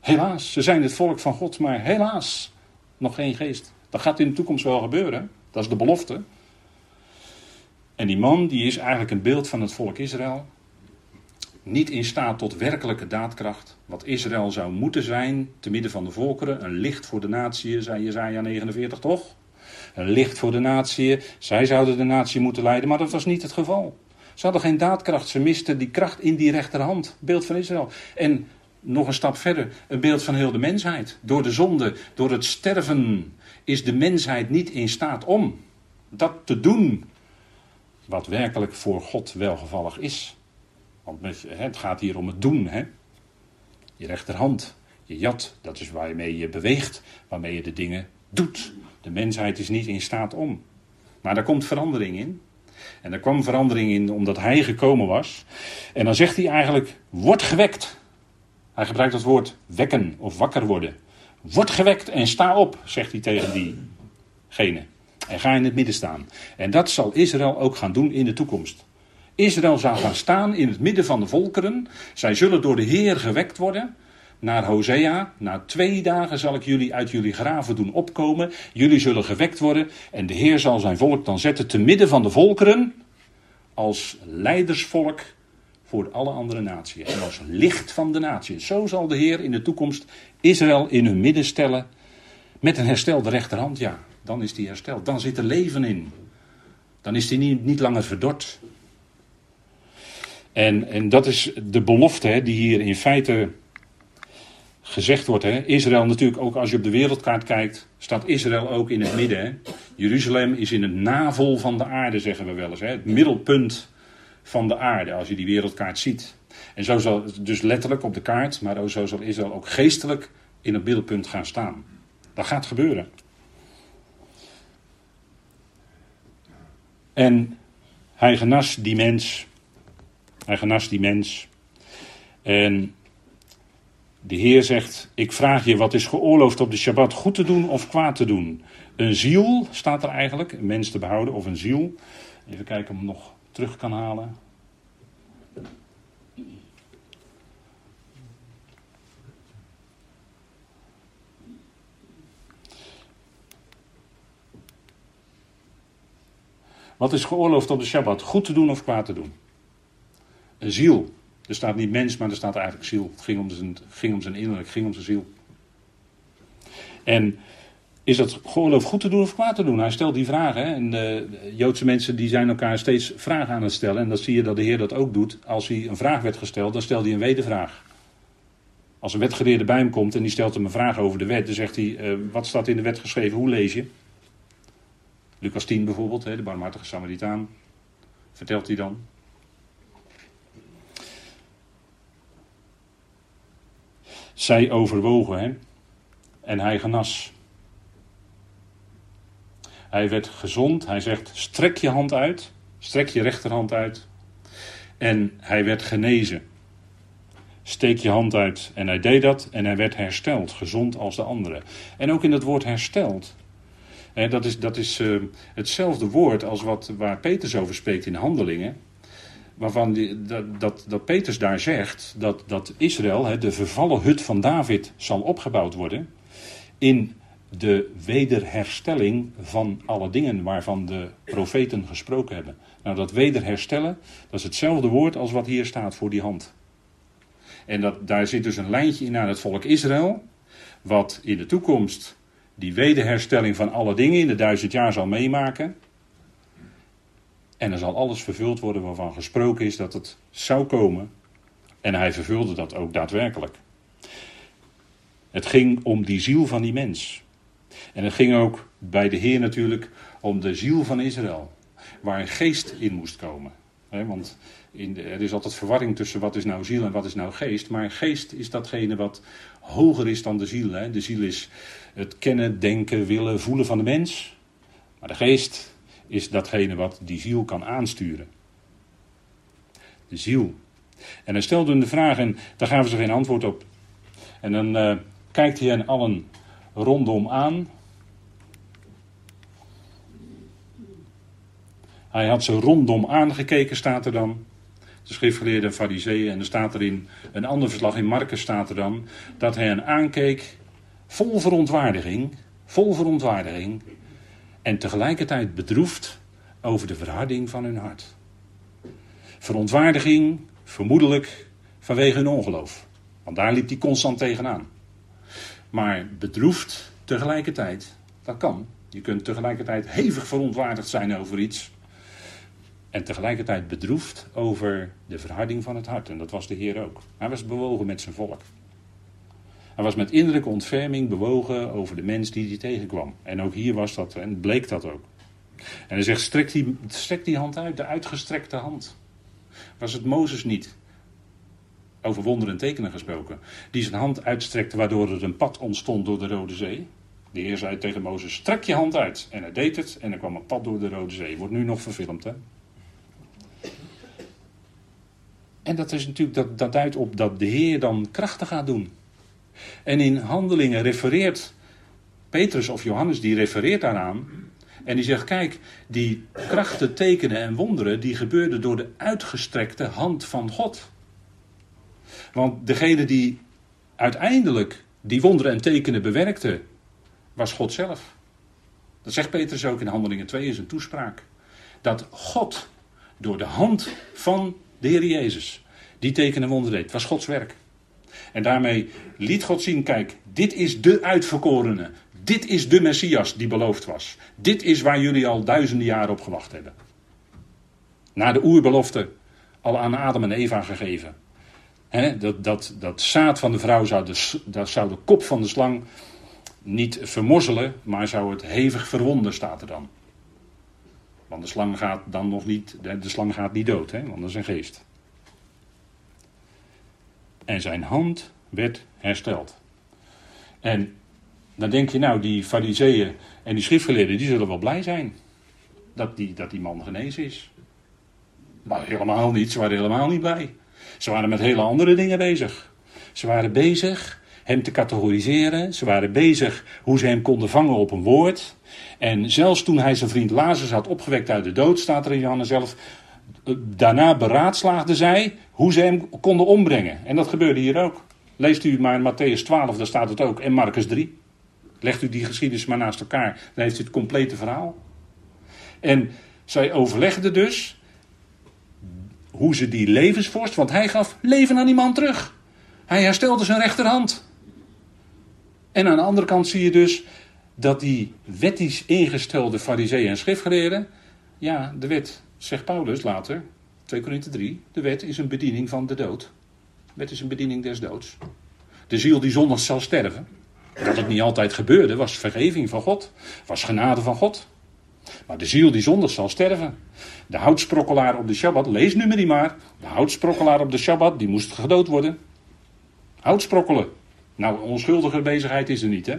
S1: Helaas, ze zijn het volk van God, maar helaas nog geen geest. Dat gaat in de toekomst wel gebeuren. Dat is de belofte. En die man die is eigenlijk een beeld van het volk Israël. Niet in staat tot werkelijke daadkracht. Wat Israël zou moeten zijn, te midden van de volkeren. Een licht voor de natie, zei Jezaja 49 toch? Een licht voor de natie. Zij zouden de natie moeten leiden, maar dat was niet het geval. Ze hadden geen daadkracht. Ze misten die kracht in die rechterhand. Beeld van Israël. En nog een stap verder, een beeld van heel de mensheid. Door de zonde, door het sterven, is de mensheid niet in staat om dat te doen wat werkelijk voor God welgevallig is. Want het gaat hier om het doen. Hè? Je rechterhand, Je jat, dat is waarmee je beweegt, waarmee je de dingen doet. De mensheid is niet in staat om. Maar daar komt verandering in. En er kwam verandering in omdat hij gekomen was. En dan zegt hij eigenlijk: word gewekt. Hij gebruikt het woord wekken of wakker worden. Word gewekt en sta op, zegt hij tegen diegene. En ga in het midden staan. En dat zal Israël ook gaan doen in de toekomst. Israël zal gaan staan in het midden van de volkeren. Zij zullen door de Heer gewekt worden. Naar Hosea, na twee dagen zal ik jullie uit jullie graven doen opkomen. Jullie zullen gewekt worden. En de Heer zal zijn volk dan zetten te midden van de volkeren. Als leidersvolk voor alle andere naties. En als licht van de naties. Zo zal de Heer in de toekomst Israël in hun midden stellen. Met een herstelde rechterhand, ja. Dan is die hersteld. Dan zit er leven in. Dan is die niet, niet langer verdord. En, en dat is de belofte hè, die hier in feite gezegd wordt. Hè. Israël natuurlijk, ook als je op de wereldkaart kijkt, staat Israël ook in het midden. Hè. Jeruzalem is in het navel van de aarde, zeggen we wel eens. Hè. Het middelpunt van de aarde, als je die wereldkaart ziet. En zo zal, dus letterlijk op de kaart, maar zo zal Israël ook geestelijk in het middelpunt gaan staan. Dat gaat gebeuren. En hij genas die mens. Hij genas die mens. En de Heer zegt: Ik vraag je, wat is geoorloofd op de Shabbat? Goed te doen of kwaad te doen? Een ziel staat er eigenlijk, een mens te behouden of een ziel. Even kijken hem nog terug kan halen. Wat is geoorloofd op de Shabbat? Goed te doen of kwaad te doen? Een ziel. Er staat niet mens, maar er staat eigenlijk ziel. Het ging om zijn, ging om zijn innerlijk, ging om zijn ziel. En is dat geoorloofd goed te doen of kwaad te doen? Hij stelt die vragen. En de Joodse mensen die zijn elkaar steeds vragen aan het stellen. En dan zie je dat de Heer dat ook doet. Als hij een vraag werd gesteld, dan stelt hij een wedervraag. Als een wetgeleerde bij hem komt en die stelt hem een vraag over de wet, dan zegt hij: uh, Wat staat in de wet geschreven? Hoe lees je? Lucas 10 bijvoorbeeld, de barmhartige Samaritaan, vertelt hij dan. Zij overwogen en hij genas. Hij werd gezond. Hij zegt: strek je hand uit, strek je rechterhand uit. En hij werd genezen. Steek je hand uit. En hij deed dat en hij werd hersteld, gezond als de andere. En ook in het woord hersteld dat is, dat is uh, hetzelfde woord als wat, waar Peters over spreekt in Handelingen. Waarvan die, dat, dat, dat Peters daar zegt dat, dat Israël, de vervallen hut van David, zal opgebouwd worden. In de wederherstelling van alle dingen waarvan de profeten gesproken hebben. Nou, dat wederherstellen, dat is hetzelfde woord als wat hier staat voor die hand. En dat, daar zit dus een lijntje in naar het volk Israël, wat in de toekomst die wederherstelling van alle dingen in de duizend jaar zal meemaken. En er zal alles vervuld worden waarvan gesproken is dat het zou komen. En hij vervulde dat ook daadwerkelijk. Het ging om die ziel van die mens. En het ging ook bij de Heer natuurlijk om de ziel van Israël. Waar een geest in moest komen. want er is altijd verwarring tussen wat is nou ziel en wat is nou geest. Maar geest is datgene wat hoger is dan de ziel. De ziel is het kennen, denken, willen, voelen van de mens. Maar de geest is datgene wat die ziel kan aansturen. De ziel. En hij stelde de vraag en daar gaven ze geen antwoord op. En dan uh, kijkt hij hen allen rondom aan. Hij had ze rondom aangekeken, staat er dan. De schriftgeleerden en fariseeën. En er staat er in een ander verslag in Marcus staat er dan. Dat hij hen aankeek vol verontwaardiging, vol verontwaardiging en tegelijkertijd bedroefd over de verharding van hun hart. Verontwaardiging, vermoedelijk vanwege hun ongeloof, want daar liep hij constant tegenaan. Maar bedroefd tegelijkertijd, dat kan. Je kunt tegelijkertijd hevig verontwaardigd zijn over iets. En tegelijkertijd bedroefd over de verharding van het hart. En dat was de Heer ook. Hij was bewogen met zijn volk. Hij was met innerlijke ontferming bewogen over de mens die hij tegenkwam. En ook hier was dat, en bleek dat ook. En hij zegt, strek die, strek die hand uit, de uitgestrekte hand. Was het Mozes niet? Over wonderen en tekenen gesproken. Die zijn hand uitstrekte waardoor er een pad ontstond door de Rode Zee. De Heer zei tegen Mozes: strek je hand uit. En hij deed het en er kwam een pad door de Rode Zee. Wordt nu nog verfilmd, hè? En dat is natuurlijk, dat, dat duidt op dat de Heer dan krachten gaat doen. En in handelingen refereert Petrus of Johannes, die refereert daaraan. En die zegt, kijk, die krachten, tekenen en wonderen, die gebeurden door de uitgestrekte hand van God. Want degene die uiteindelijk die wonderen en tekenen bewerkte, was God zelf. Dat zegt Petrus ook in Handelingen 2 in zijn toespraak. Dat God door de hand van de Heer Jezus die tekenen en wonderen deed, was Gods werk. En daarmee liet God zien, kijk, dit is de uitverkorene. Dit is de Messias die beloofd was. Dit is waar jullie al duizenden jaren op gewacht hebben. Na de oerbelofte al aan Adam en Eva gegeven. Dat, dat, dat zaad van de vrouw zou de, zou de kop van de slang niet vermorzelen, maar zou het hevig verwonden, staat er dan. Want de slang gaat dan nog niet, de slang gaat niet dood, hè, want dat is een geest. En zijn hand werd hersteld. En dan denk je nou, die fariseeën en die schriftgeleerden, die zullen wel blij zijn. Dat die, dat die man genezen is. Maar helemaal niet, ze waren helemaal niet blij. Ze waren met hele andere dingen bezig. Ze waren bezig hem te categoriseren. Ze waren bezig hoe ze hem konden vangen op een woord. En zelfs toen hij zijn vriend Lazarus had opgewekt uit de dood, staat er in Johannes zelf. Eh, daarna beraadslaagden zij hoe ze hem konden ombrengen. En dat gebeurde hier ook. Leest u maar in Matthäus 12, daar staat het ook. En Marcus 3. Legt u die geschiedenis maar naast elkaar, dan heeft u het complete verhaal. En zij overlegden dus hoe ze die levensvorst, want hij gaf leven aan die man terug. Hij herstelde zijn rechterhand. En aan de andere kant zie je dus dat die wettisch ingestelde fariseeën en schriftgeleerden, ja, de wet, zegt Paulus later, 2 Korinthe 3, de wet is een bediening van de dood. De wet is een bediening des doods. De ziel die zondag zal sterven, dat het niet altijd gebeurde, was vergeving van God, was genade van God. Maar de ziel die zondag zal sterven. De houtsprokkelaar op de Shabbat, lees nu maar die maar. De houtsprokkelaar op de Shabbat, die moest gedood worden. Houtsprokkelen. Nou, onschuldige bezigheid is er niet, hè.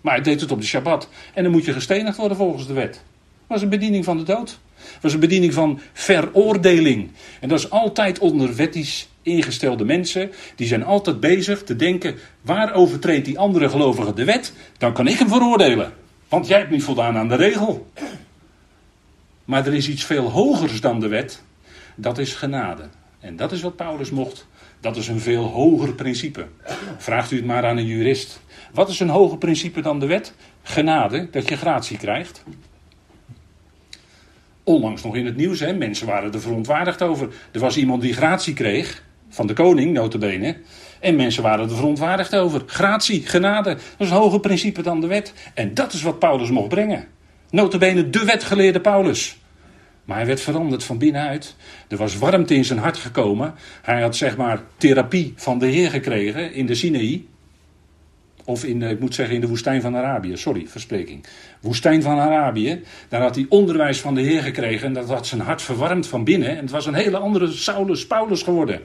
S1: Maar hij deed het op de Shabbat. En dan moet je gestenigd worden volgens de wet. Was een bediening van de dood. Was een bediening van veroordeling. En dat is altijd onder wettisch ingestelde mensen. Die zijn altijd bezig te denken: waar overtreedt die andere gelovige de wet? Dan kan ik hem veroordelen. Want jij hebt niet voldaan aan de regel. Maar er is iets veel hogers dan de wet. Dat is genade. En dat is wat Paulus mocht. Dat is een veel hoger principe. Vraagt u het maar aan een jurist. Wat is een hoger principe dan de wet? Genade, dat je gratie krijgt. Onlangs nog in het nieuws, hè? mensen waren er verontwaardigd over. Er was iemand die gratie kreeg, van de koning, notabene. En mensen waren er verontwaardigd over. Gratie, genade, dat is een hoger principe dan de wet. En dat is wat Paulus mocht brengen. Notabene de wetgeleerde Paulus. Maar hij werd veranderd van binnenuit. Er was warmte in zijn hart gekomen. Hij had zeg maar therapie van de Heer gekregen in de Sinaï. Of in, ik moet zeggen in de woestijn van Arabië. Sorry, verspreking. Woestijn van Arabië. Daar had hij onderwijs van de Heer gekregen. En dat had zijn hart verwarmd van binnen. En het was een hele andere Saulus Paulus geworden.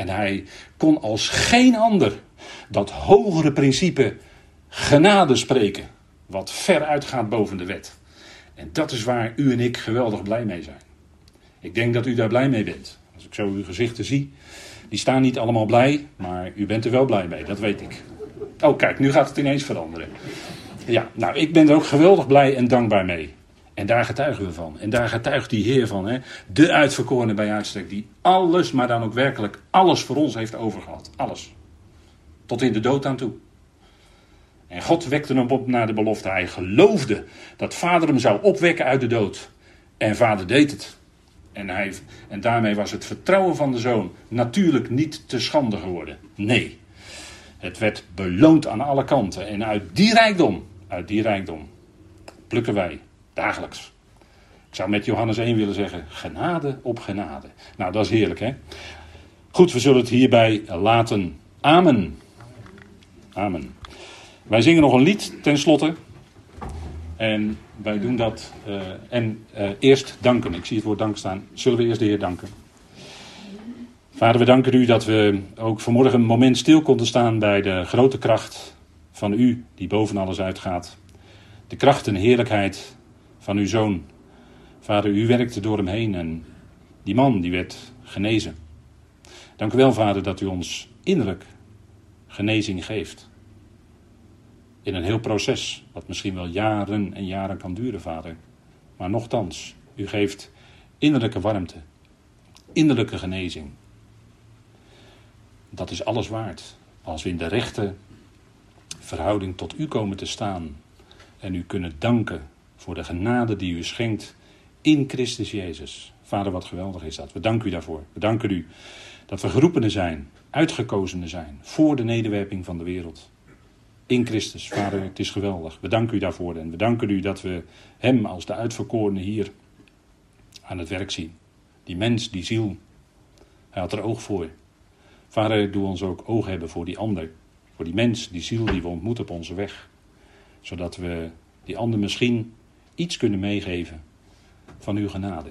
S1: En hij kon als geen ander dat hogere principe genade spreken. Wat ver uitgaat boven de wet. En dat is waar u en ik geweldig blij mee zijn. Ik denk dat u daar blij mee bent. Als ik zo uw gezichten zie, die staan niet allemaal blij, maar u bent er wel blij mee, dat weet ik. Oh, kijk, nu gaat het ineens veranderen. Ja, nou, ik ben er ook geweldig blij en dankbaar mee. En daar getuigen we van. En daar getuigt die Heer van. Hè? De uitverkorene bij uitstek. Die alles, maar dan ook werkelijk alles voor ons heeft overgehad. Alles. Tot in de dood aan toe. En God wekte hem op naar de belofte. Hij geloofde dat vader hem zou opwekken uit de dood. En vader deed het. En, hij, en daarmee was het vertrouwen van de zoon natuurlijk niet te schande geworden. Nee. Het werd beloond aan alle kanten. En uit die rijkdom, uit die rijkdom, plukken wij dagelijks. Ik zou met Johannes 1 willen zeggen: genade op genade. Nou, dat is heerlijk, hè? Goed, we zullen het hierbij laten. Amen. Amen. Wij zingen nog een lied tenslotte. En wij doen dat. Uh, en uh, eerst danken. Ik zie het woord dank staan. Zullen we eerst de Heer danken? Vader, we danken u dat we ook vanmorgen een moment stil konden staan bij de grote kracht van u, die boven alles uitgaat. De kracht en heerlijkheid van uw zoon. Vader, u werkte door hem heen en die man die werd genezen. Dank u wel, Vader, dat u ons innerlijk genezing geeft. In een heel proces, wat misschien wel jaren en jaren kan duren, Vader. Maar nochtans, u geeft innerlijke warmte, innerlijke genezing. Dat is alles waard. Als we in de rechte verhouding tot u komen te staan en u kunnen danken voor de genade die u schenkt in Christus Jezus. Vader, wat geweldig is dat. We danken u daarvoor. We danken u dat we geroepenen zijn, uitgekozenen zijn voor de nederwerping van de wereld. In Christus, Vader, het is geweldig. We danken u daarvoor en we danken u dat we Hem als de uitverkorene hier aan het werk zien. Die mens, die ziel, Hij had er oog voor. Vader, doe ons ook oog hebben voor die ander. Voor die mens, die ziel die we ontmoeten op onze weg. Zodat we die ander misschien iets kunnen meegeven van uw genade.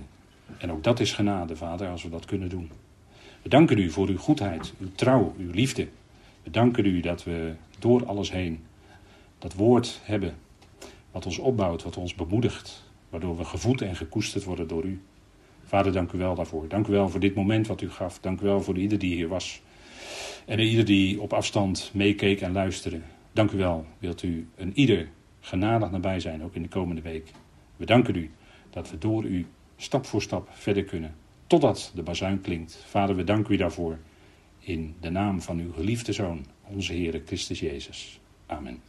S1: En ook dat is genade, Vader, als we dat kunnen doen. We danken u voor uw goedheid, uw trouw, uw liefde. We danken u dat we door alles heen dat woord hebben wat ons opbouwt, wat ons bemoedigt, waardoor we gevoed en gekoesterd worden door u. Vader, dank u wel daarvoor. Dank u wel voor dit moment wat u gaf. Dank u wel voor ieder die hier was. En ieder die op afstand meekeek en luisterde. Dank u wel. Wilt u een ieder genadig nabij zijn, ook in de komende week. We danken u dat we door u stap voor stap verder kunnen. Totdat de bazuin klinkt. Vader, we danken u daarvoor. In de naam van uw geliefde Zoon, onze Heer Christus Jezus. Amen.